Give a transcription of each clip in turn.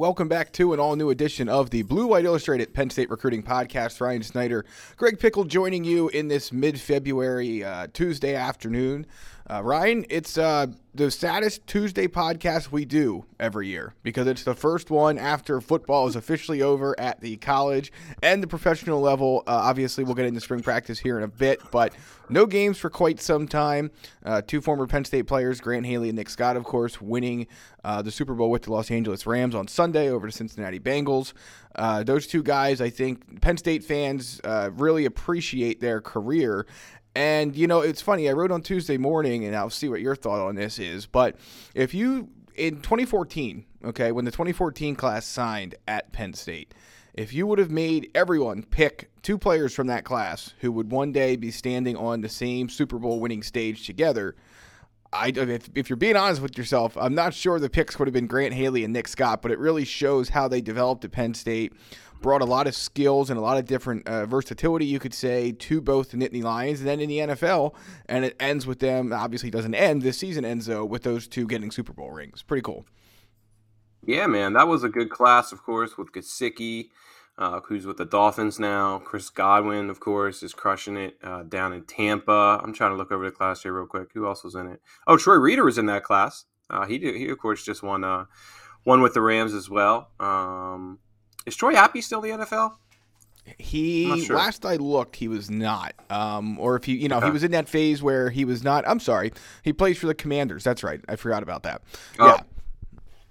Welcome back to an all new edition of the Blue White Illustrated Penn State Recruiting Podcast. Ryan Snyder, Greg Pickel joining you in this mid February uh, Tuesday afternoon. Uh, Ryan, it's uh, the saddest Tuesday podcast we do every year because it's the first one after football is officially over at the college and the professional level. Uh, obviously, we'll get into spring practice here in a bit, but no games for quite some time. Uh, two former Penn State players, Grant Haley and Nick Scott, of course, winning uh, the Super Bowl with the Los Angeles Rams on Sunday over to Cincinnati Bengals. Uh, those two guys, I think Penn State fans really appreciate their career and you know, it's funny. I wrote on Tuesday morning, and I'll see what your thought on this is. But if you in 2014, okay, when the 2014 class signed at Penn State, if you would have made everyone pick two players from that class who would one day be standing on the same Super Bowl winning stage together, I, if, if you're being honest with yourself, I'm not sure the picks would have been Grant Haley and Nick Scott, but it really shows how they developed at Penn State, brought a lot of skills and a lot of different uh, versatility, you could say, to both the Nittany Lions and then in the NFL. And it ends with them, obviously, doesn't end. This season ends, though, with those two getting Super Bowl rings. Pretty cool. Yeah, man. That was a good class, of course, with Gesicki, uh, who's with the Dolphins now. Chris Godwin, of course, is crushing it uh, down in Tampa. I'm trying to look over the class here real quick. Who else was in it? Oh, Troy Reeder was in that class. Uh, he, did, he, of course, just won uh, one with the Rams as well. Um, is Troy Apke still in the NFL? He sure. last I looked, he was not. Um, or if he, you know, okay. he was in that phase where he was not. I'm sorry, he plays for the Commanders. That's right. I forgot about that. Oh, yeah,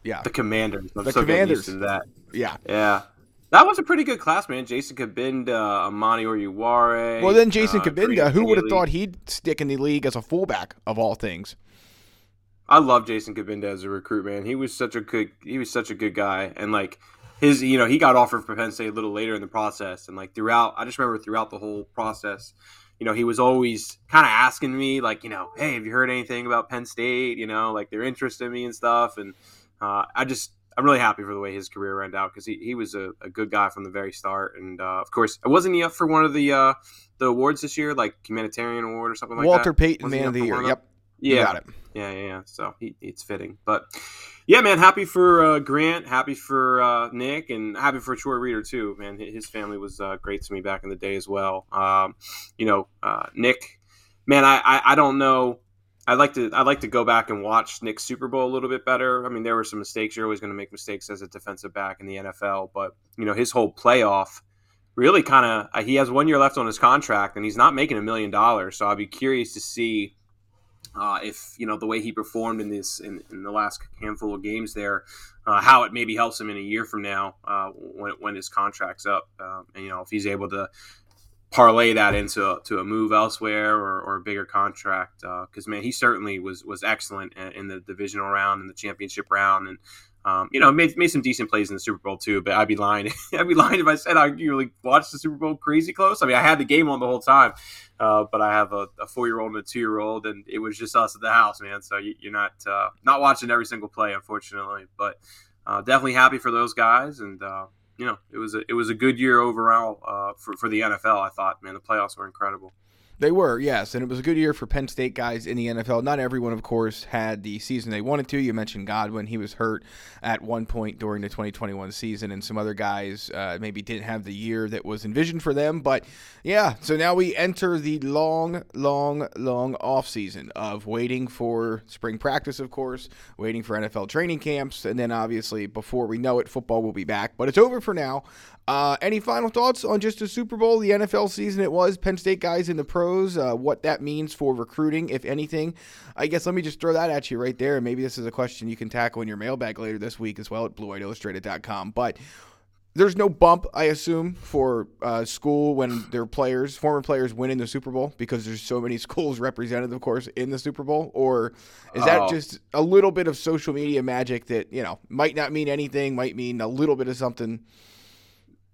yeah. The Commanders. I'm the so Commanders. that. Yeah, yeah. That was a pretty good class, man. Jason Cabinda, Amani Oruwariye. Well, then Jason uh, Cabinda, who would have thought he'd stick in the league as a fullback of all things? I love Jason Cabinda as a recruit, man. He was such a good, he was such a good guy, and like his you know he got offered for Penn State a little later in the process, and like throughout, I just remember throughout the whole process, you know, he was always kind of asking me like, you know, hey, have you heard anything about Penn State? You know, like they're interested in me and stuff, and uh, I just I'm really happy for the way his career went out because he, he was a, a, good guy from the very start, and uh, of course, wasn't he up for one of the uh, the awards this year, like humanitarian award or something like Walter that? Walter Payton Man of the Year. Yep. Yeah. Got Yeah, yeah, yeah. So he, it's fitting, but yeah, man, happy for uh, Grant, happy for uh, Nick, and happy for Troy Reeder too. Man, his family was uh, great to me back in the day as well. Um, you know, uh, Nick, man, I, I, I don't know. I'd like to I'd like to go back and watch Nick's Super Bowl a little bit better. I mean, there were some mistakes. You're always going to make mistakes as a defensive back in the NFL, but you know, his whole playoff really kind of uh, he has one year left on his contract, and he's not making a million dollars. So I'd be curious to see uh, if you know the way he performed in this in, in the last handful of games there, uh, how it maybe helps him in a year from now uh, when, when his contract's up, um, and you know if he's able to parlay that into to a move elsewhere or, or a bigger contract because uh, man he certainly was was excellent in the divisional round and the championship round and um, you know, made, made some decent plays in the Super Bowl too, but I'd be lying. I'd be lying if I said I really watched the Super Bowl crazy close. I mean, I had the game on the whole time, uh, but I have a, a four year old and a two year old, and it was just us at the house, man. So you, are not uh, not watching every single play, unfortunately. But uh, definitely happy for those guys, and uh, you know, it was a, it was a good year overall uh, for for the NFL. I thought, man, the playoffs were incredible. They were, yes, and it was a good year for Penn State guys in the NFL. Not everyone, of course, had the season they wanted to. You mentioned Godwin; he was hurt at one point during the 2021 season, and some other guys uh, maybe didn't have the year that was envisioned for them. But yeah, so now we enter the long, long, long off season of waiting for spring practice, of course, waiting for NFL training camps, and then obviously before we know it, football will be back. But it's over for now. Uh, any final thoughts on just the Super Bowl, the NFL season it was, Penn State guys in the pros, uh, what that means for recruiting, if anything? I guess let me just throw that at you right there. Maybe this is a question you can tackle in your mailbag later this week as well at bluewhiteillustrated.com. But there's no bump, I assume, for uh, school when their players, former players, win in the Super Bowl because there's so many schools represented, of course, in the Super Bowl. Or is that oh. just a little bit of social media magic that you know might not mean anything, might mean a little bit of something?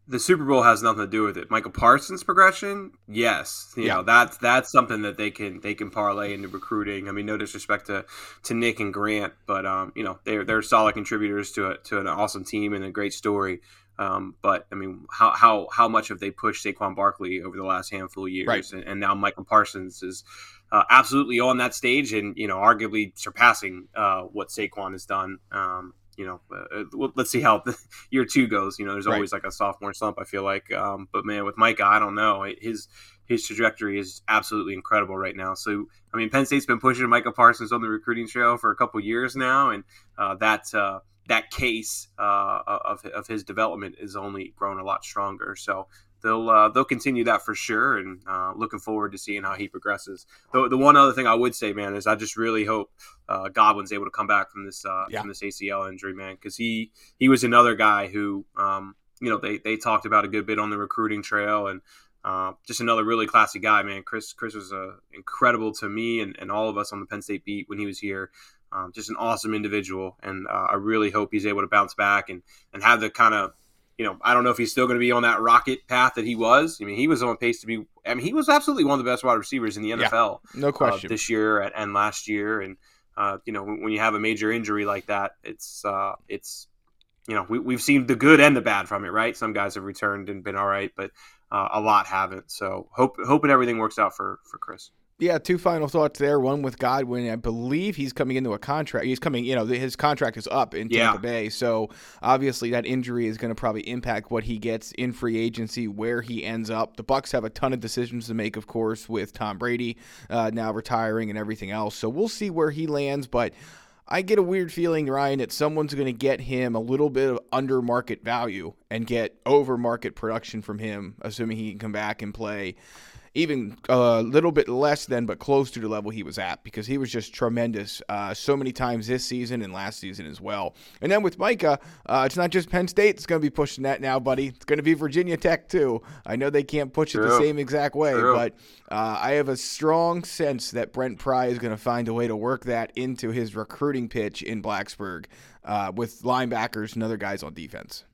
The Super Bowl has nothing to do with it. Micah Parsons' progression, yes, you yeah. know that's that's something that they can they can parlay into recruiting. I mean, no disrespect to, to Nick and Grant, but um, you know they're they're solid contributors to a, to an awesome team and a great story. Um, but I mean, how how how much have they pushed Saquon Barkley over the last handful of years? Right. And, and, now Michael Parsons is uh, absolutely on that stage, and you know, arguably surpassing uh, what Saquon has done. Um, you know, uh, uh let's see how year two goes. You know, there's always right. like a sophomore slump. I feel like, um, but man, with Micah, I don't know. His his trajectory is absolutely incredible right now. So, I mean, Penn State's been pushing Micah Parsons on the recruiting trail for a couple years now, and uh, that uh, that case uh, of of his development is only grown a lot stronger. So, they'll uh, they'll continue that for sure, and uh, looking forward to seeing how he progresses. The, the one other thing I would say, man, is I just really hope uh, Godwin's able to come back from this uh, yeah. from this ACL injury, man, because he he was another guy who um, you know they they talked about a good bit on the recruiting trail and. Uh, just another really classy guy, man. Chris Chris was uh, incredible to me and, and all of us on the Penn State beat when he was here. Um, just an awesome individual, and uh, I really hope he's able to bounce back and and have the kind of you know, I don't know if he's still going to be on that rocket path that he was. I mean, he was on pace to be. I mean, he was absolutely one of the best wide receivers in the NFL. Yeah, no uh, question. Uh, this year and last year, and uh, you know, when you have a major injury like that, it's uh, it's you know, we, we've seen the good and the bad from it, right? Some guys have returned and been all right, but uh, a lot haven't. So hope hoping everything works out for for Chris. Yeah, two final thoughts there. One with Godwin. I believe he's coming into a contract. He's coming, you know, his contract is up in Tampa yeah. Bay. So obviously that injury is going to probably impact what he gets in free agency, where he ends up. The Bucs have a ton of decisions to make, of course, with Tom Brady uh, now retiring and everything else. So we'll see where he lands. But I get a weird feeling, Ryan, that someone's going to get him a little bit of under market value and get over market production from him, assuming he can come back and play even a little bit less than, but close to the level he was at because he was just tremendous uh, so many times this season and last season as well. And then with Micah, uh, it's not just Penn State that's going to be pushing that now, buddy. It's going to be Virginia Tech too. I know they can't push True. it the same exact way, True. but uh, I have a strong sense that Brent Pry is going to find a way to work that into his recruiting pitch in Blacksburg uh, with linebackers and other guys on defense.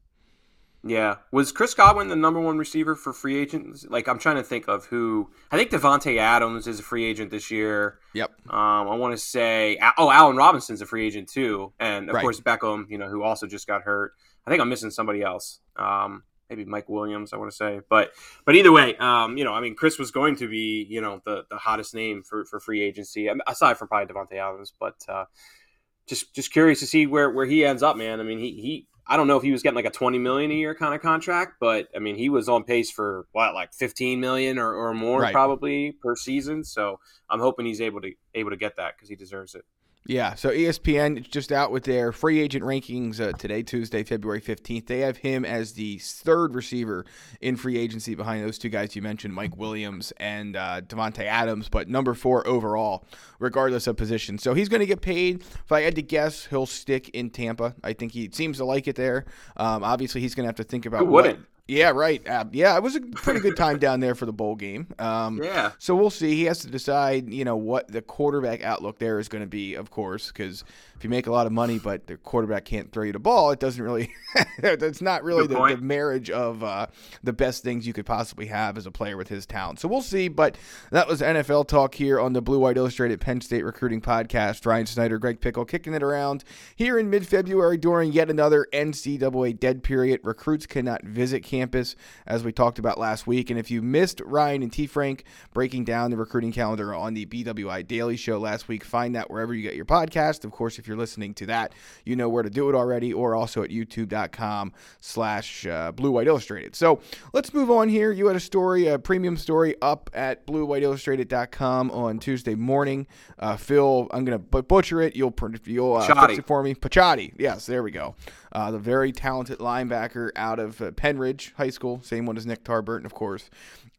Yeah, was Chris Godwin the number one receiver for free agents? Like, I'm trying to think of who. I think Davante Adams is a free agent this year. Yep. Um, I want to say, oh, Allen Robinson's a free agent too, and of right. course Beckham, you know, who also just got hurt. I think I'm missing somebody else. Um, maybe Mike Williams, I want to say, but but either way, um, you know, I mean, Chris was going to be, you know, the the hottest name for for free agency aside from probably Davante Adams, but. Uh, just, just curious to see where, where he ends up, man. I mean, he, he I don't know if he was getting like a 20 million a year kind of contract, but I mean, he was on pace for what, like 15 million or, or more right. probably per season. So I'm hoping he's able to, able to get that because he deserves it. Yeah, so ESPN just out with their free agent rankings uh, today, Tuesday, February 15th. They have him as the third receiver in free agency behind those two guys you mentioned, Mike Williams and uh, Davante Adams, but number four overall, regardless of position. So he's going to get paid. If I had to guess, he'll stick in Tampa. I think he seems to like it there. Um, obviously, he's going to have to think about Who wouldn't? What, yeah, right. Uh, yeah, it was a pretty good time down there for the bowl game. Um, yeah. So we'll see. He has to decide, you know, what the quarterback outlook there is going to be, of course, because if you make a lot of money but the quarterback can't throw you the ball, it doesn't really. that's not really the, the, marriage of uh, the best things you could possibly have as a player with his talent. So we'll see. But that was NFL talk here on the Blue White Illustrated Penn State Recruiting Podcast. Ryan Snyder, Greg Pickel, kicking it around here in mid-February during yet another NCAA dead period. Recruits cannot visit campus as we talked about last week. And if you missed Ryan and T. Frank breaking down the recruiting calendar on the BWI Daily Show last week, find that wherever you get your podcast. Of course, if you're listening to that, you know where to do it already, or also at youtube.com slash uh, blue white illustrated. So let's move on here. You had a story, a premium story up at bluewhiteillustrated.com on Tuesday morning. Uh, Phil, I'm going to butcher it. You'll, you'll uh, fix it for me. Picciotti. Yes, there we go. Uh, the very talented linebacker out of uh, Pennridge High School, same one as Nick Tarburton, of course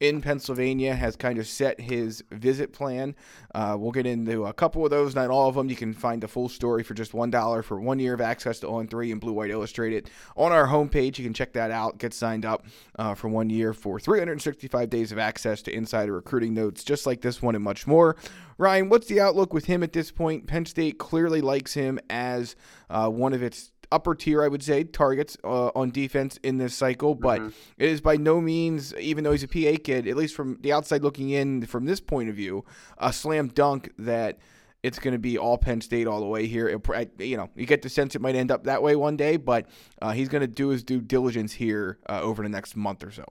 in Pennsylvania has kind of set his visit plan. Uh, we'll get into a couple of those, not all of them. You can find the full story for just $1 for one year of access to On 3 and Blue White Illustrated on our homepage. You can check that out, get signed up uh, for one year for 365 days of access to insider recruiting notes, just like this one and much more. Ryan, what's the outlook with him at this point? Penn State clearly likes him as uh, one of its upper tier, I would say, targets uh, on defense in this cycle, but mm-hmm. it is by no means, even though he's a PA kid, at least from the outside looking in from this point of view, a slam dunk that it's going to be all Penn State all the way here. It, you know, you get the sense it might end up that way one day, but uh, he's going to do his due diligence here uh, over the next month or so.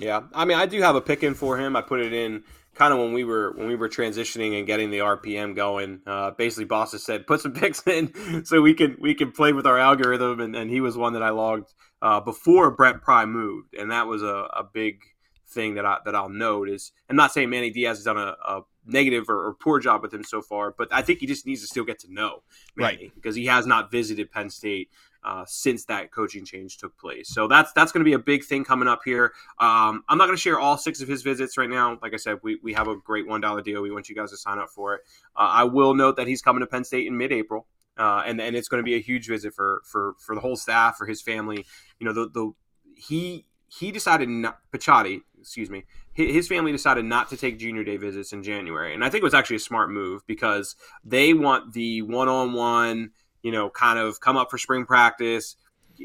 Yeah, I mean, I do have a pick in for him. I put it in kind of when we were when we were transitioning and getting the RPM going. Uh, basically, bosses said put some picks in so we can we can play with our algorithm, and, and he was one that I logged uh, before Brent Pry moved, and that was a, a big thing that I that I'll note is I'm not saying Manny Diaz has done a, a negative or, or, poor job with him so far, but I think he just needs to still get to know Manny right. because he has not visited Penn State uh, since that coaching change took place. So that's that's going to be a big thing coming up here. Um, I'm not going to share all six of his visits right now. Like I said, we, we have a great one dollar deal. We want you guys to sign up for it. Uh, I will note that he's coming to Penn State in mid-April. Uh, and and it's going to be a huge visit for for for the whole staff, for his family. You know, the the he he decided not Picciotti, excuse me, his family decided not to take junior day visits in January, and I think it was actually a smart move because they want the one-on-one you know, kind of come up for spring practice,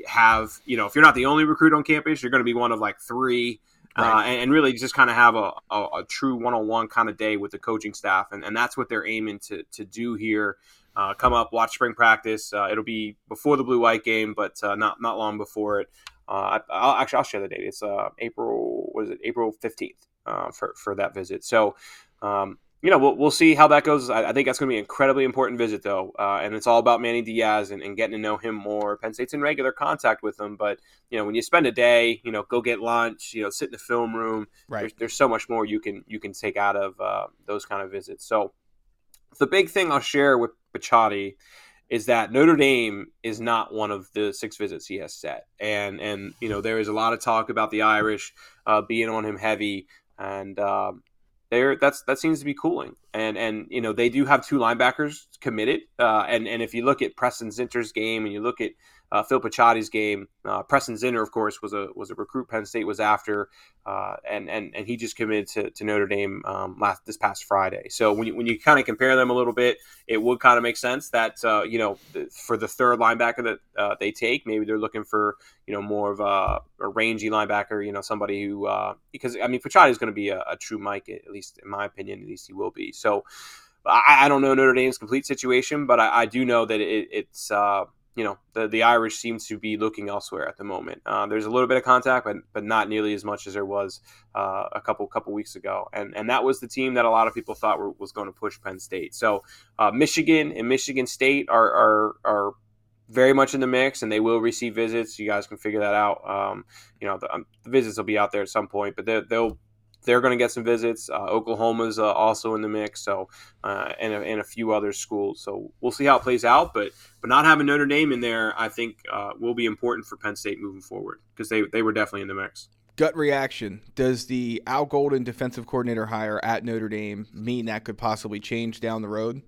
have, you know, if you're not the only recruit on campus, you're going to be one of like three. Uh, right. Uh, and, and, really just kind of have a, a, a, true one-on-one kind of day with the coaching staff and, and that's what they're aiming to, to do here. Uh, come up watch spring practice. Uh, it'll be before the blue white game but uh, not not long before it. Uh, I, will actually i'll share the date. It's april was it? April 15th for, for that visit. So um, you know, we'll, we'll see how that goes. I, I think that's going to be an incredibly important visit, though. Uh, and it's all about Manny Diaz and, and, getting to know him more. Penn State's in regular contact with him, but, you know, when you spend a day, you know, go get lunch, you know, sit in the film room, right. there's, there's so much more you can you can take out of uh, those kind of visits. So the big thing I'll share with Picciotti is that Notre Dame is not one of the six visits he has set. And, and you know, there is a lot of talk about the Irish uh, being on him heavy. And, um, there that's that seems to be cooling. And and you know they do have two linebackers committed. Uh, and and if you look at Preston Zinter's game and you look at uh, Phil Picciotti's game. Uh, Preston Zinter, of course, was a was a recruit Penn State was after, uh, and and and he just committed to, to Notre Dame um, last this past Friday. So when you, when you kind of compare them a little bit, it would kind of make sense that uh, you know for the third linebacker that uh, they take, maybe they're looking for you know more of a, a rangy linebacker, you know somebody who uh, because I mean Picciotti is going to be a, a true Mike at least in my opinion, at least he will be. So. I, don't know Notre Dame's complete situation, but I, I do know that it, it's you know the the Irish seem to be looking elsewhere at the moment. Uh, there's a little bit of contact, but but not nearly as much as there was uh, a couple couple weeks ago, and and that was the team that a lot of people thought were, was going to push Penn State. So uh, Michigan and Michigan State are are are very much in the mix, and they will receive visits. You guys can figure that out. Um, you know the, um, the, visits will be out there at some point, but they'll they're going to get some visits. Uh, Oklahoma's uh, also in the mix, so uh, and, a, and a few other schools. So we'll see how it plays out. But but not having Notre Dame in there, I think, uh, will be important for Penn State moving forward because they they were definitely in the mix. Gut reaction: Does the Al Golden defensive coordinator hire at Notre Dame mean that could possibly change down the road?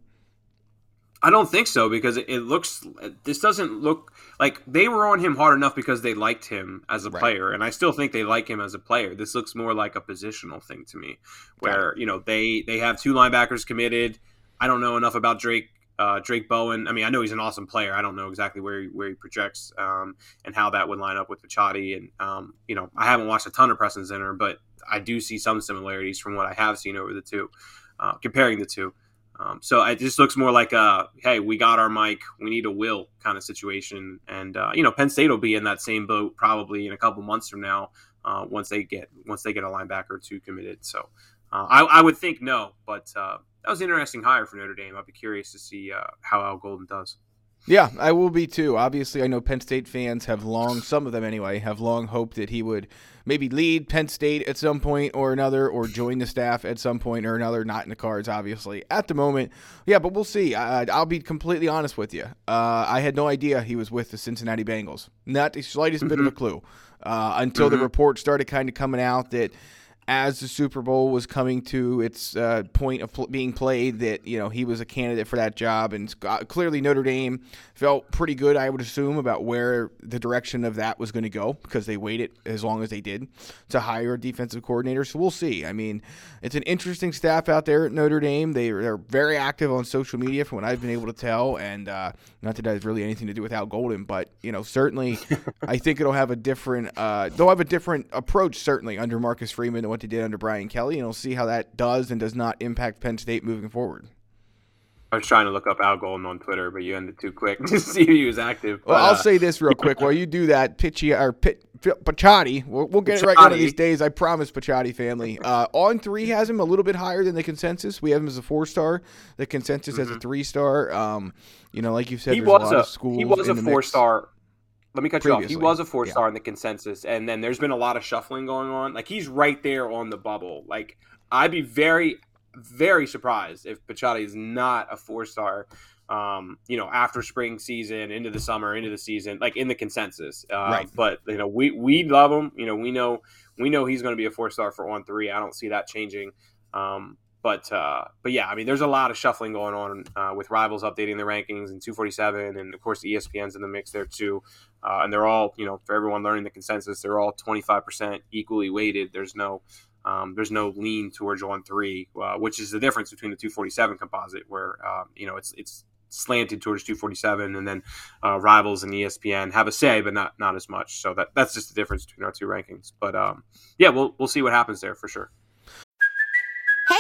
I don't think so because it, looks. This doesn't look like they were on him hard enough because they liked him as a right. player, and I still think they like him as a player. This looks more like a positional thing to me, where you know they they have two linebackers committed. I don't know enough about Drake uh, Drayk Bowen. I mean, I know he's an awesome player. I don't know exactly where he, where he projects um, and how that would line up with Picciotti. And um, you know, I haven't watched a ton of Preston Zinter, but I do see some similarities from what I have seen over the two, uh, comparing the two. Um, so it just looks more like a hey, we got our mic, we need a will kind of situation. And uh, you know, Penn State will be in that same boat probably in a couple months from now uh, once they get once they get a linebacker or two committed. So uh, I, I, would think no, but uh, that was an interesting hire for Notre Dame. I'd be curious to see uh, how Al Golden does. Yeah, I will be too. Obviously, I know Penn State fans have long, some of them anyway, have long hoped that he would maybe lead Penn State at some point or another, or join the staff at some point or another. Not in the cards, obviously, at the moment. Yeah, but we'll see. I, will be completely honest with you. Uh, I had no idea he was with the Cincinnati Bengals. Not the slightest mm-hmm. bit of a mm-hmm. clue uh, until mm-hmm. the report started kind of coming out that as the Super Bowl was coming to its uh, point of pl- being played that you know he was a candidate for that job, and clearly Notre Dame felt pretty good, I would assume, about where the direction of that was going to go because they waited as long as they did to hire a defensive coordinator. So we'll see. I mean, it's an interesting staff out there at Notre Dame. They are very active on social media, from what I've been able to tell, and uh, not that that has really anything to do with Al Golden, but you know certainly I think it'll have a different uh, they'll have a different approach certainly under Marcus Freeman what they did under Brian Kelly, and we'll see how that does and does not impact Penn State moving forward. I was trying to look up Al Golden on Twitter, but you ended too quick to see if he was active. Well, I'll uh, say this real quick. While you do that, Pitchy or Pit, Pachotti, we'll, we'll get Pachotti. it right one of these days. I promise, Pachotti family. Uh, on three has him a little bit higher than the consensus. We have him as a four star. The consensus mm-hmm. has a mm-hmm. three star. Um, you know, like you said, he was a, a he was a four star let me cut Previously. you off. He was a four star yeah. in the consensus, and then there's been a lot of shuffling going on. Like he's right there on the bubble. Like I'd be very, very surprised if Pachotti is not a four star. Um, you know, after spring season, into the summer, into the season, like in the consensus. Uh, right. But you know, we we love him. You know, we know we know he's going to be a four star for on three. I don't see that changing. Um, but uh, but yeah, I mean, there's a lot of shuffling going on uh, with rivals updating the rankings and 247, and of course the ESPN's in the mix there too. Uh, and they're all, you know, for everyone learning the consensus, they're all 25% equally weighted. There's no um, there's no lean towards one three, uh, which is the difference between the 247 composite, where um, you know it's it's slanted towards 247, and then uh, rivals and ESPN have a say, but not not as much. So that that's just the difference between our two rankings. But um, yeah, we'll we'll see what happens there for sure.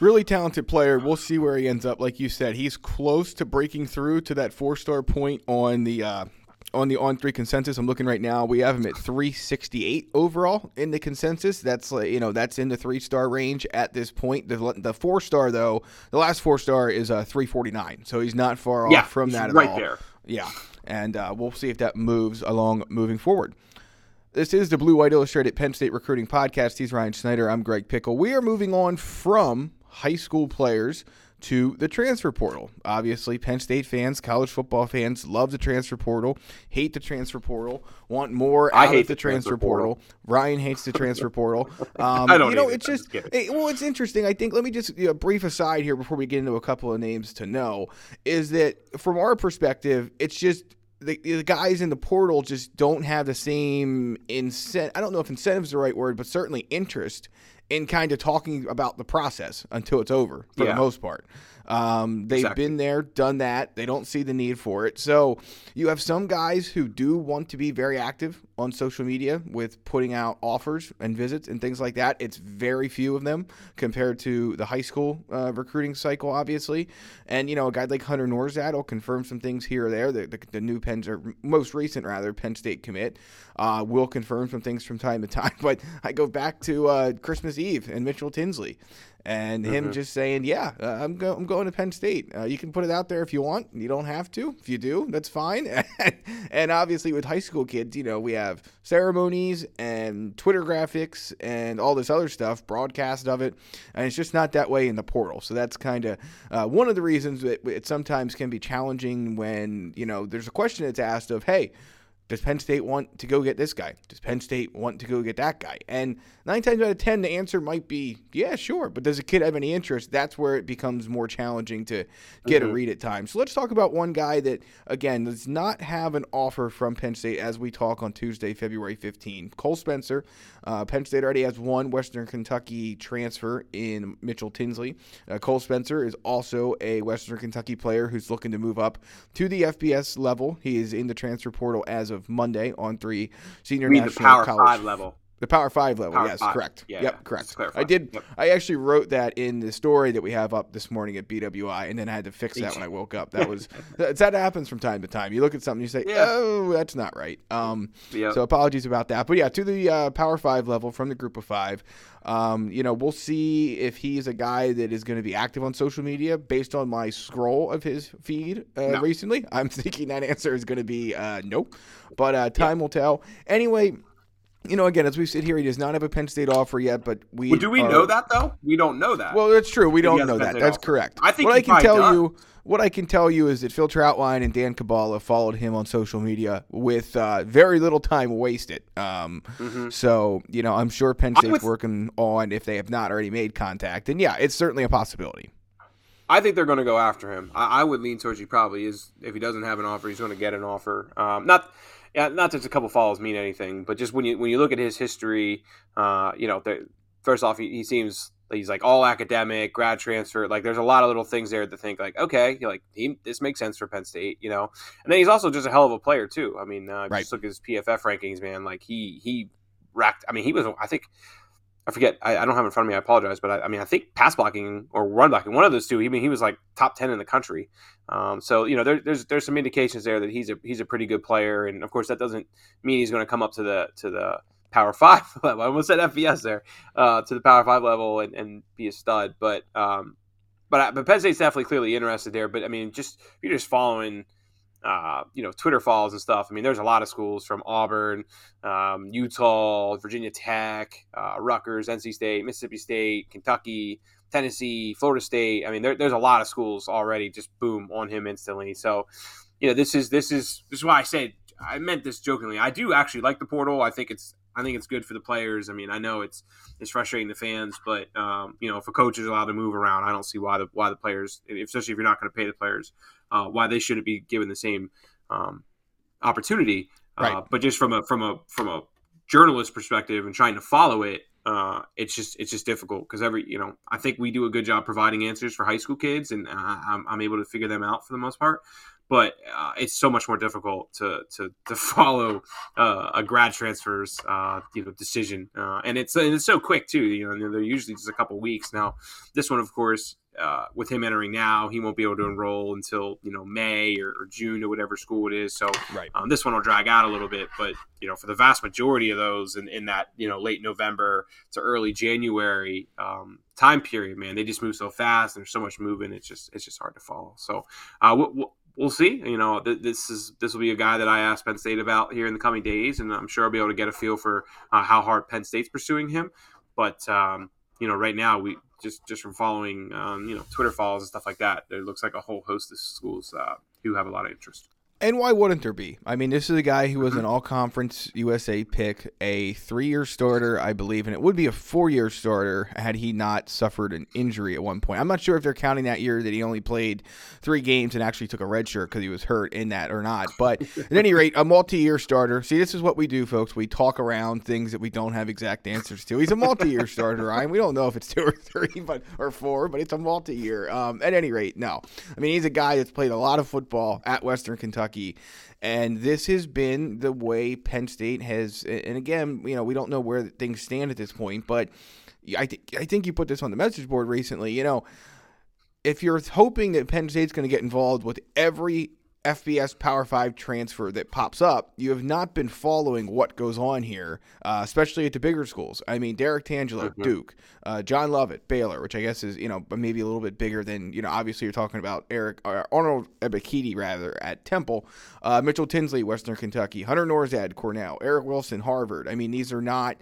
really talented player. We'll see where he ends up. Like you said, he's close to breaking through to that four star point on the uh, on the on three consensus. I'm looking right now. We have him at 368 overall in the consensus. That's like you know that's in the three star range at this point. The, the four star though, the last four star is uh, 349, so he's not far yeah, off from that at right all. there. Yeah, and uh, we'll see if that moves along moving forward. This is the Blue White Illustrated Penn State Recruiting Podcast. He's Ryan Snyder. I'm Greg Pickel. We are moving on from high school players to the transfer portal. Obviously, Penn State fans, college football fans love the transfer portal, hate the transfer portal, want more I hate the, the transfer, transfer portal. portal. Ryan hates the transfer portal. Um, I don't. You know, it's just it, well, it's interesting. I think. Let me just you know, brief aside here before we get into a couple of names to know is that from our perspective, it's just the, the, guys in the portal just don't have the same incentive. I don't know if incentive is the right word, but certainly interest in kind of talking about the process until it's over for yeah. the most part. Um, they've exactly. been there, done that. They don't see the need for it. So you have some guys who do want to be very active on social media with putting out offers and visits and things like that. It's very few of them compared to the high school uh, recruiting cycle, obviously. And you know, a guy like Hunter Nourzad will confirm some things here or there. The, the, the new Penn or most recent rather Penn State commit uh, will confirm some things from time to time. But I go back to uh, Christmas Eve and Mitchell Tinsley and him mm-hmm. just saying, "Yeah, uh, I'm, go- I'm going to Penn State. Uh, you can put it out there if you want. You don't have to. If you do, that's fine." and obviously, with high school kids, you know, we have ceremonies and Twitter graphics and all this other stuff, broadcast of it, and it's just not that way in the portal. So that's kind of uh, one of the reasons that it sometimes can be challenging when you know there's a question that's asked of, "Hey." Does Penn State want to go get this guy? Does Penn State want to go get that guy? And nine times out of ten, the answer might be, yeah, sure. But does a kid have any interest? That's where it becomes more challenging to get mm-hmm. a read at times. So let's talk about one guy that, again, does not have an offer from Penn State as we talk on Tuesday, February 15. Cole Spencer. Uh, Penn State already has one Western Kentucky transfer in Mitchell Tinsley. Uh, Cole Spencer is also a Western Kentucky player who's looking to move up to the FBS level. He is in the transfer portal as of Monday on three senior national the Power college. Five level. The Power Five level, Power yes, five. correct. Yeah, yep, correct. just to clarify. I did. Yep. I actually wrote that in the story that we have up this morning at BWI, and then I had to fix that when I woke up. That was that, that happens from time to time. You look at something, you say, Yeah. "Oh, that's not right." Um, Yep. so apologies about that. But yeah, to the uh, Power Five level from the Group of Five. Um, you know, we'll see if he's a guy that is going to be active on social media based on my scroll of his feed uh, No. recently. I'm thinking that answer is going to be uh, nope. But uh, time will tell. Anyway, you know, again, as we sit here, he does not have a Penn State offer yet, but we Well, do we are- know that though? We don't know that. Well, that's true. We don't know that. State That's offer. correct. I think what he I can tell does. you, what I can tell you is that Phil Trautwein and Dan Cabala followed him on social media with uh, very little time wasted. Um, So you know, I'm sure Penn Mm-hmm. State's with- working on if they have not already made contact, and yeah, it's certainly a possibility. I think they're going to go after him. I, I would lean towards he probably is. If he doesn't have an offer, he's going to get an offer. Um, not, yeah, not that a couple follows mean anything, but just when you when you look at his history, uh, you know, the, first off, he, he seems he's like all academic, grad transfer. Like there's a lot of little things there to think like, okay, like he, this makes sense for Penn State, you know. And then he's also just a hell of a player too. I mean, uh, Right. just look at his PFF rankings, man. Like he he racked. I mean, he was. I think I forget. I, I don't have it in front of me. I apologize, but I, I mean, I think pass blocking or run blocking, one of those two. I mean, he was like top ten in the country. Um, so you know, there, there's there's some indications there that he's a he's a pretty good player, and of course, that doesn't mean he's going to come up to the to the Power Five level. I almost said FBS there uh, to the Power Five level and, and be a stud, but um, but but Penn State's definitely clearly interested there. But I mean, just if you're just following. Uh, you know, Twitter follows and stuff. I mean, there's a lot of schools from Auburn, um, Utah, Virginia Tech, uh, Rutgers, NC State, Mississippi State, Kentucky, Tennessee, Florida State. I mean, there, there's a lot of schools already just boom on him instantly. So, you know, this is this is this is why I said I meant this jokingly. I do actually like the portal. I think it's I think it's good for the players. I mean, I know it's it's frustrating the fans, but um, you know, if a coach is allowed to move around, I don't see why the why the players, especially if you're not going to pay the players, uh, why they shouldn't be given the same um, opportunity. Uh, Right. but just from a from a from a journalist perspective and trying to follow it, uh, it's just it's just difficult because every you know I think we do a good job providing answers for high school kids, and I, I'm, I'm able to figure them out for the most part. But uh, it's so much more difficult to to, to follow uh, a grad transfers uh, you know decision, uh, and it's and it's so quick too. You know, they're usually just a couple weeks. Now, this one, of course, uh, with him entering now, he won't be able to enroll until you know May or, or June or whatever school it is. So Right. um, this one will drag out a little bit, but you know, for the vast majority of those in, in that you know late November to early January um, time period, man, they just move so fast and there's so much moving; It's just it's just hard to follow. So uh, we'll, we'll, we'll see. You know, th- this is this will be a guy that I asked Penn State about here in the coming days, and I'm sure I'll be able to get a feel for uh, how hard Penn State's pursuing him. But um, you know, right now we just just from following um, you know Twitter follows and stuff like that, there looks like a whole host of schools uh, who have a lot of interest. And why wouldn't there be? I mean, this is a guy who was an all conference USA pick, a three year starter, I believe, and it would be a four year starter had he not suffered an injury at one point. I'm not sure if they're counting that year that he only played three games and actually took a red shirt because he was hurt in that or not. But at any rate, a multi year starter. See, this is what we do, folks. We talk around things that we don't have exact answers to. He's a multi year starter, Ryan. We don't know if it's two or three, but or four, but it's a multi year. Um, at any rate, no. I mean, he's a guy that's played a lot of football at Western Kentucky. And this has been the way Penn State has. And again, you know, we don't know where things stand at this point, but I think I think you put this on the message board recently. You know, if you're hoping that Penn State's going to get involved with every FBS Power Five transfer that pops up, you have not been following what goes on here, uh, especially at the bigger schools. I mean, Derrick Tangelo, Duke, uh, John Lovett, Baylor, which I guess is you know maybe a little bit bigger than you know. Obviously, you're talking about Eric uh, Arnold Ebiketie rather at Temple, uh, Mitchell Tinsley, Western Kentucky, Hunter Nourzad, Cornell, Eric Wilson, Harvard. I mean, these are not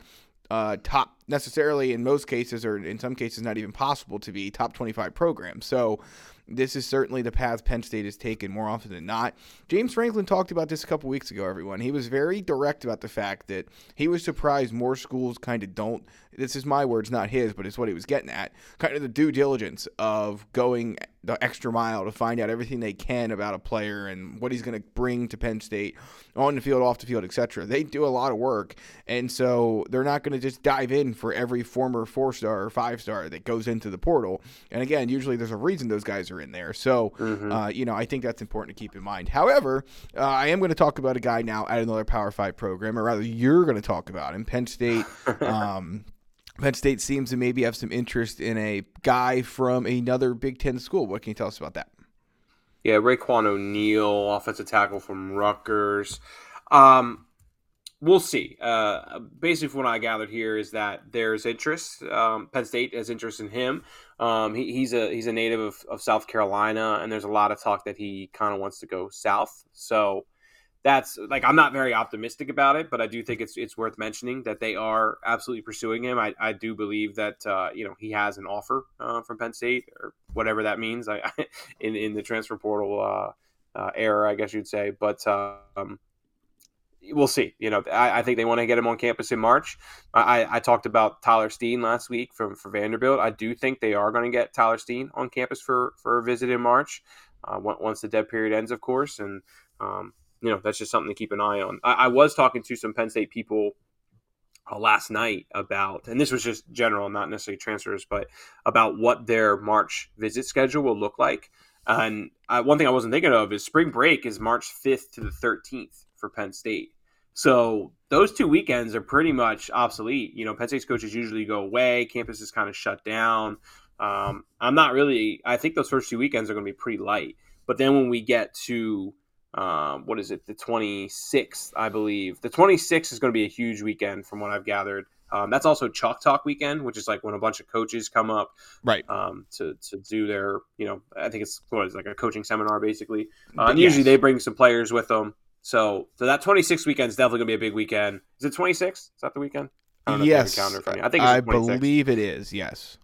uh, top necessarily in most cases, or in some cases, not even possible to be top 25 programs. So this is certainly the path Penn State has taken more often than not. James Franklin talked about this a couple weeks ago, everyone. He was very direct about the fact that he was surprised more schools kind of don't. This is my words, not his, but it's what he was getting at. Kind of the due diligence of going the extra mile to find out everything they can about a player and what he's going to bring to Penn State on the field, off the field, etc. They do a lot of work, and so they're not going to just dive in for every former four star or five star that goes into the portal. And again, usually there's a reason those guys are in there. So, Mm-hmm. uh, you know, I think that's important to keep in mind. However, uh, I am going to talk about a guy now at another Power Five program, or rather, you're going to talk about him. Penn State. Um, Penn State seems to maybe have some interest in a guy from another Big Ten school. What can you tell us about that? Yeah, Raiqwon O'Neal, offensive tackle from Rutgers. Um, we'll see. Uh, basically, from what I gathered here is that there's interest. Um, Penn State has interest in him. Um, he, he's a he's a native of, of South Carolina, and there's a lot of talk that he kind of wants to go south. So that's like I'm not very optimistic about it, but I do think it's it's worth mentioning that they are absolutely pursuing him. I, I do believe that uh, you know he has an offer uh, from Penn State or whatever that means. I in in the transfer portal uh, uh, era, I guess you'd say, but. Um, We'll see. You know, I, I think they want to get him on campus in March. I, I talked about Tyler Steen last week from for Vanderbilt. I do think they are going to get Tyler Steen on campus for for a visit in March, uh, once the dead period ends, of course. And um, you know that's just something to keep an eye on. I, I was talking to some Penn State people uh, last night about, and this was just general, not necessarily transfers, but about what their March visit schedule will look like. And uh, one thing I wasn't thinking of is spring break is March 5th to the 13th for Penn State. So those two weekends are pretty much obsolete. You know, Penn State's coaches usually go away, campus is kind of shut down. Um, I'm not really, I think those first two weekends are going to be pretty light. But then when we get to um, what is it, the 26th, I believe. The 26th is going to be a huge weekend from what I've gathered. Um, that's also Chalk Talk weekend, which is like when a bunch of coaches come up, right, um, to to do their, you know, I think it's what is it, like a coaching seminar basically. Uh, and usually they bring some players with them. So, so that 26th weekend is definitely gonna be a big weekend. Is it 26? Is that the weekend? I yes, I think I believe it is. Yes.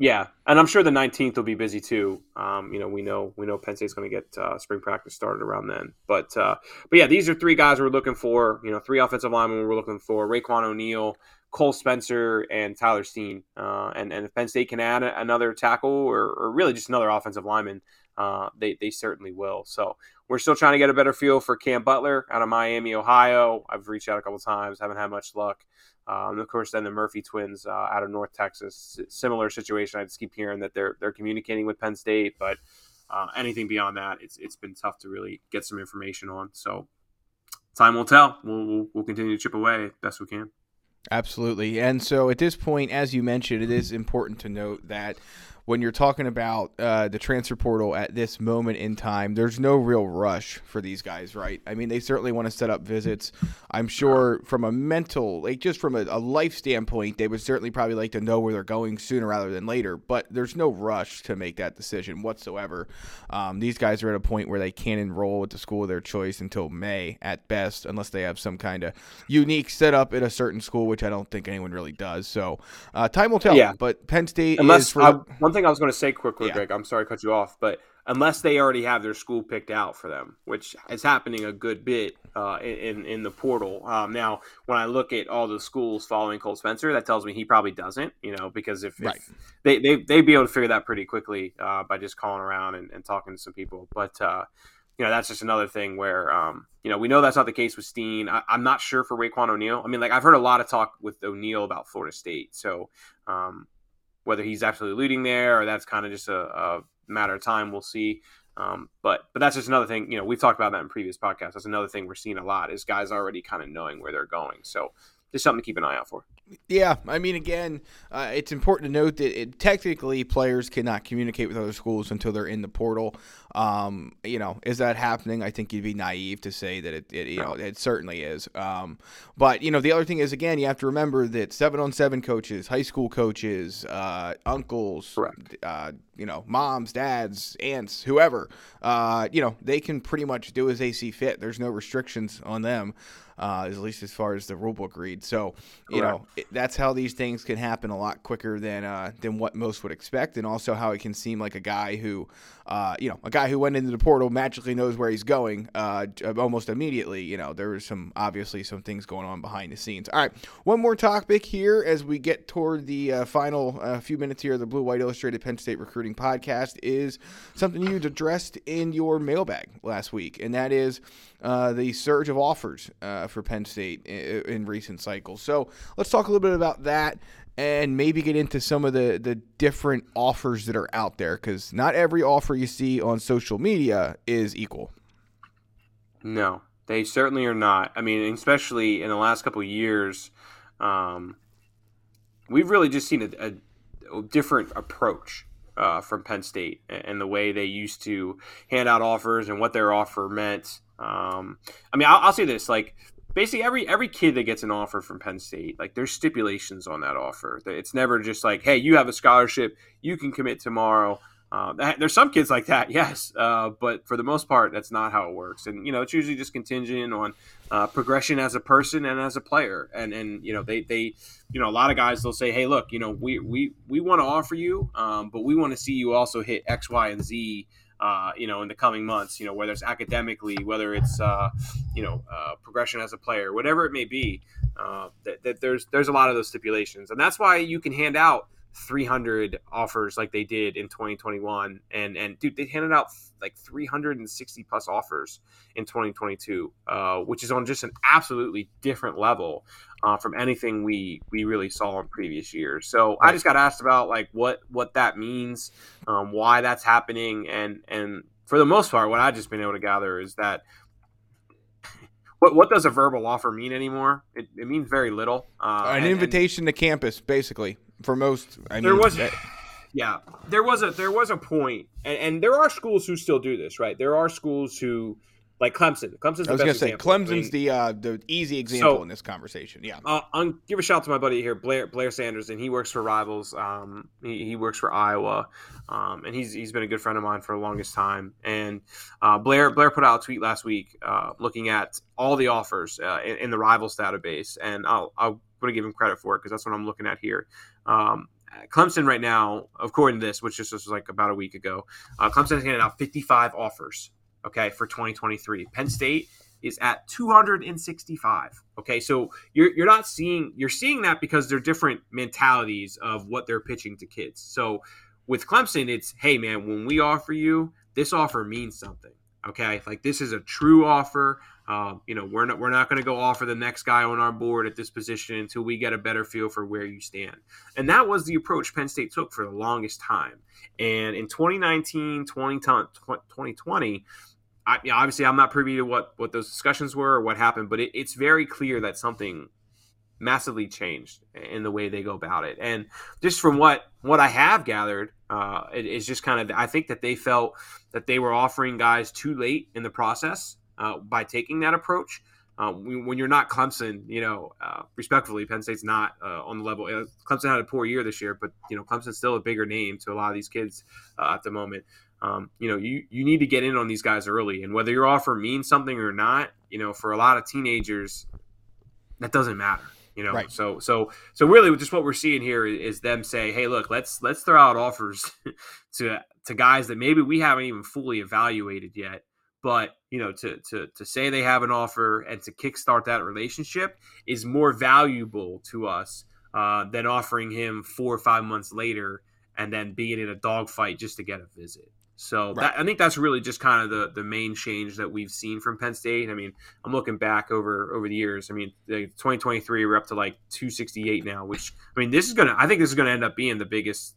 Yeah, and I'm sure the 19th will be busy too. Um, you know, we know we know Penn State's going to get uh, spring practice started around then. But uh, but yeah, these are three guys we're looking for. You know, three offensive linemen we're looking for: Raiqwon O'Neal, Cole Spencer, and Tyler Steen. Uh, and and if Penn State can add another tackle or, or really just another offensive lineman, uh, they they certainly will. So we're still trying to get a better feel for Cam Butler out of Miami, Ohio. I've reached out a couple times, haven't had much luck. Um, of course, then the Murphy twins uh, out of North Texas, similar situation. I just keep hearing that they're they're communicating with Penn State, but uh, anything beyond that, it's it's been tough to really get some information on. So time will tell. We'll we'll, we'll continue to chip away best we can. Absolutely, and so at this point, as you mentioned, it is important to note that when you're talking about uh, the transfer portal at this moment in time, there's no real rush for these guys, right? I mean, they certainly want to set up visits. I'm sure from a mental, like just from a, a, life standpoint, they would certainly probably like to know where they're going sooner rather than later. But there's no rush to make that decision whatsoever. Um, these guys are at a point where they can't enroll at the school of their choice until May at best, unless they have some kind of unique setup at a certain school, which I don't think anyone really does. So uh, time will tell. Yeah. But Penn State unless for, I, I was going to say quickly, Yeah. Greg. I'm sorry to cut you off, but unless they already have their school picked out for them, which is happening a good bit uh, in in the portal. Um, now, when I look at all the schools following Cole Spencer, that tells me he probably doesn't. You know, because if, if they they they'd be able to figure that pretty quickly uh, by just calling around and, and talking to some people. But uh, you know, that's just another thing where um, you know we know that's not the case with Steen. I, I'm not sure for Raiqwon O'Neal. I mean, like I've heard a lot of talk with O'Neal about Florida State, so. Um, whether he's actually leading there or that's kind of just a, a matter of time, we'll see. Um, but but that's just another thing. You know, we've talked about that in previous podcasts. That's another thing we're seeing a lot is guys already kind of knowing where they're going. So just something to keep an eye out for. Yeah, I mean, again, uh, it's important to note that it, technically players cannot communicate with other schools until they're in the portal. Um, you know, is that happening? I think you'd be naive to say that it, it you know, it certainly is. Um, but you know, the other thing is, again, you have to remember that seven-on-seven coaches, high school coaches, uh, uncles, uh, you know, moms, dads, aunts, whoever, uh, you know, they can pretty much do as they see fit. There's no restrictions on them, uh, at least as far as the rule book reads. So, you know, it, that's how these things can happen a lot quicker than uh, than what most would expect, and also how it can seem like a guy who, uh, you know, a guy who went into the portal magically knows where he's going uh, almost immediately. You know, there was some obviously some things going on behind the scenes. All right, one more topic here as we get toward the uh, final uh, few minutes here of the Blue White Illustrated Penn State Recruiting Podcast is something you addressed in your mailbag last week, and that is uh, the surge of offers uh, for Penn State in, in recent cycles. So let's talk a little bit about that. and maybe get into some of the the different offers that are out there because not every offer you see on social media is equal. No, they certainly are not. I mean, especially in the last couple years, um, we've really just seen a, a, a different approach uh, from Penn State and the way they used to hand out offers and what their offer meant. Um, I mean, I'll, I'll, say this: like, basically every every kid that gets an offer from Penn State, like, there's stipulations on that offer. It's never just like, hey, you have a scholarship, you can commit tomorrow. Uh, there's some kids like that, yes, uh, but for the most part, that's not how it works. And you know, it's usually just contingent on uh, progression as a person and as a player. And and you know, they they you know, a lot of guys they'll say, hey, look, you know, we we we want to offer you, um, but we want to see you also hit X, Y, and Z. Uh, you know, in the coming months, you know, whether it's academically, whether it's, uh, you know, uh, progression as a player, whatever it may be, uh, that, that there's there's a lot of those stipulations, and that's why you can hand out 300 offers like they did in 2021 and and dude they handed out like 360 plus offers in 2022 uh, which is on just an absolutely different level uh, from anything we we really saw in previous years so right. i just got asked about like what what that means um, why that's happening and and for the most part what i've just been able to gather is that what, what does a verbal offer mean anymore? It, it means very little. Uh, An and, invitation and, to campus, basically for most. I there mean, was, that, yeah, there was a there was a point, and, and there are schools who still do this, right? There are schools who like Clemson. Clemson's I was going to say Clemson's I mean, the uh, the easy example so, in this conversation. Yeah, uh, I'll give a shout out to my buddy here, Blair Blair Sanders, and he works for Rivals. Um, he, he works for Iowa, um, and he's he's been a good friend of mine for the longest time. And uh, Blair Blair put out a tweet last week uh, looking at all the offers uh, in, in, the Rivals database, and I'll I'll going to give him credit for it because that's what I'm looking at here. Um, Clemson right now, according to this, which just was like about a week ago, uh, Clemson has handed out 55 offers okay, for 2023. Penn State is at 265. Okay, so you're you're not seeing you're seeing that because they're different mentalities of what they're pitching to kids. So with Clemson, it's hey man, when we offer you this offer means something. Okay, like this is a true offer. Um, you know, we're not we're not going to go offer the next guy on our board at this position until we get a better feel for where you stand. And that was the approach Penn State took for the longest time. And in 2019, 20, 2020, I, obviously I'm not privy to what what those discussions were or what happened, but it, it's very clear that something massively changed in the way they go about it. And just from what what I have gathered, uh, it is just kind of I think that they felt that they were offering guys too late in the process uh, by taking that approach. Uh, when you're not Clemson, you know, uh, respectfully, Penn State's not uh, on the level. Uh, Clemson had a poor year this year, but you know, Clemson's still a bigger name to a lot of these kids uh, at the moment um, you know, you, you need to get in on these guys early. And whether your offer means something or not, you know, for a lot of teenagers, that doesn't matter. You know, right. so so so really, just what we're seeing here is them say, "Hey, look, let's let's throw out offers to to guys that maybe we haven't even fully evaluated yet, but you know, to to to say they have an offer and to kickstart that relationship is more valuable to us uh, than offering him four or five months later and then being in a dogfight just to get a visit. So right. that, I think that's really just kind of the the main change that we've seen from Penn State. I mean, I'm looking back over over the years. I mean, the 2023 we're up to like 268 now, which I mean, this is gonna. I think this is gonna end up being the biggest,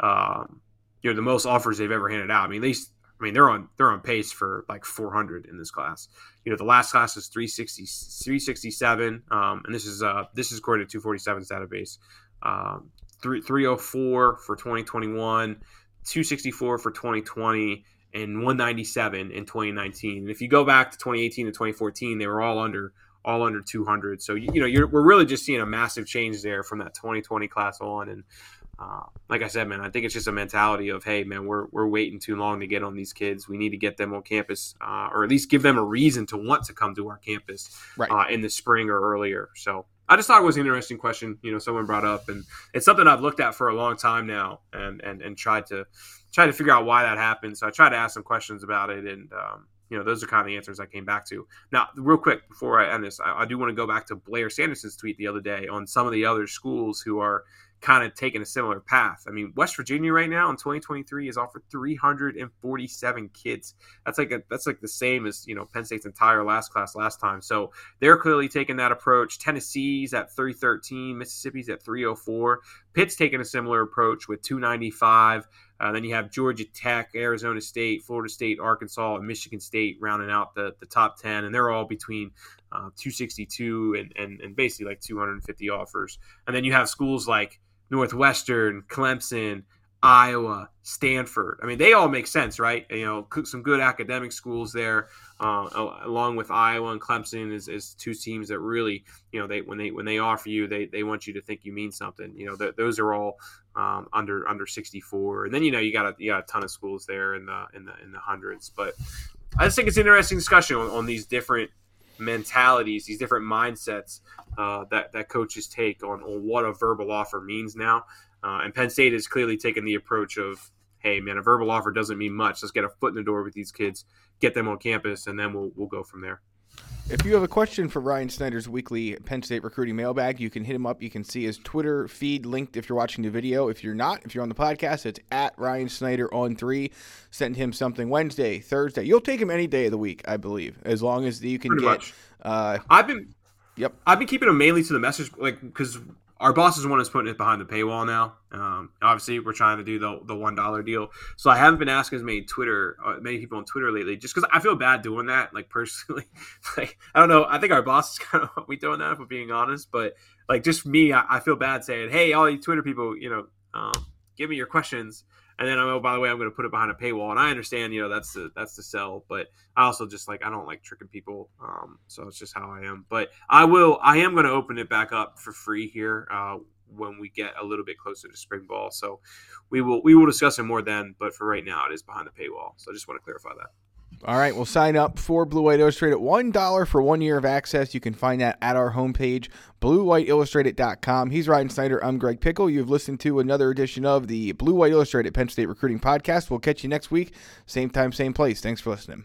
um, you know, the most offers they've ever handed out. I mean, at least I mean they're on they're on pace for like 400 in this class. You know, the last class is 360 367, um, and this is uh this is according to 247's database. Um, 3, 304 for 2021. 264 for 2020 and 197 in 2019. And if you go back to 2018 and 2014, they were all under all under 200. So you know, we're really just seeing a massive change there from that 2020 class on. And uh, like I said, man, I think it's just a mentality of, hey, man, we're we're waiting too long to get on these kids. We need to get them on campus, uh, or at least give them a reason to want to come to our campus right. uh, in the spring or earlier. So I just thought it was an interesting question. You know, someone brought up, and it's something I've looked at for a long time now, and and and tried to try to figure out why that happened. So I tried to ask some questions about it, and um, you know, those are kind of the answers I came back to. Now, real quick before I end this, I, I do want to go back to Blair Sanderson's tweet the other day on some of the other schools who are kind of taken a similar path. I mean, West Virginia right now in 2023 has offered 347 kids. That's like a, that's like the same as you know Penn State's entire last class last time. So they're clearly taking that approach. Tennessee's at 313, Mississippi's at 304. Pitt's taking a similar approach with 295. Uh, then you have Georgia Tech, Arizona State, Florida State, Arkansas, and Michigan State rounding out the, the top 10. And they're all between uh, 262 and, and, and basically like 250 offers. And then you have schools like Northwestern, Clemson, Iowa, Stanford. I mean, they all make sense, right? You know, some good academic schools there, uh, along with Iowa and Clemson, is, is two teams that really, you know, they when they when they offer you, they, they want you to think you mean something. You know, th- those are all um, under under 64, and then you know you got a you got a ton of schools there in the in the in the hundreds. But I just think it's an interesting discussion on, on these different mentalities, these different mindsets uh, that that coaches take on, on what a verbal offer means now. Uh, and Penn State has clearly taken the approach of, hey, man, a verbal offer doesn't mean much. Let's get a foot in the door with these kids, get them on campus, and then we'll we'll go from there. If you have a question for Ryan Snyder's weekly Penn State recruiting mailbag, you can hit him up. You can see his Twitter feed linked if you're watching the video. If you're not, if you're on the podcast, it's at Ryan Snyder on three. Send him something Wednesday, Thursday. You'll take him any day of the week, I believe, as long as you can Pretty get. Uh, I've been, yep, I've been keeping him mainly to the message, like because our boss is one is putting it behind the paywall now. Um, obviously, we're trying to do the the one dollar deal, so I haven't been asking as many Twitter, uh, many people on Twitter lately, just because I feel bad doing that. Like personally, like I don't know. I think our boss is kind of we doing that, if we're being honest. But like just me, I, I, feel bad saying, "Hey, all you Twitter people, you know, um, give me your questions." and then oh by the way i'm going to put it behind a paywall. And i understand you know that's the that's the sell. But i also just like i don't like tricking people. Um, so it's just how i am. But i will i am going to open it back up for free here uh, when we get a little bit closer to spring ball. So we will we will discuss it more then. But for right now it is behind the paywall. So i just want to clarify that all right, we'll sign up for Blue White Illustrated. $1 for one year of access. You can find that at our homepage, bluewhiteillustrated.com. He's Ryan Snyder. I'm Greg Pickel. You've listened to another edition of the Blue White Illustrated Penn State Recruiting Podcast. We'll catch you next week. Same time, same place. Thanks for listening.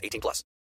18 plus.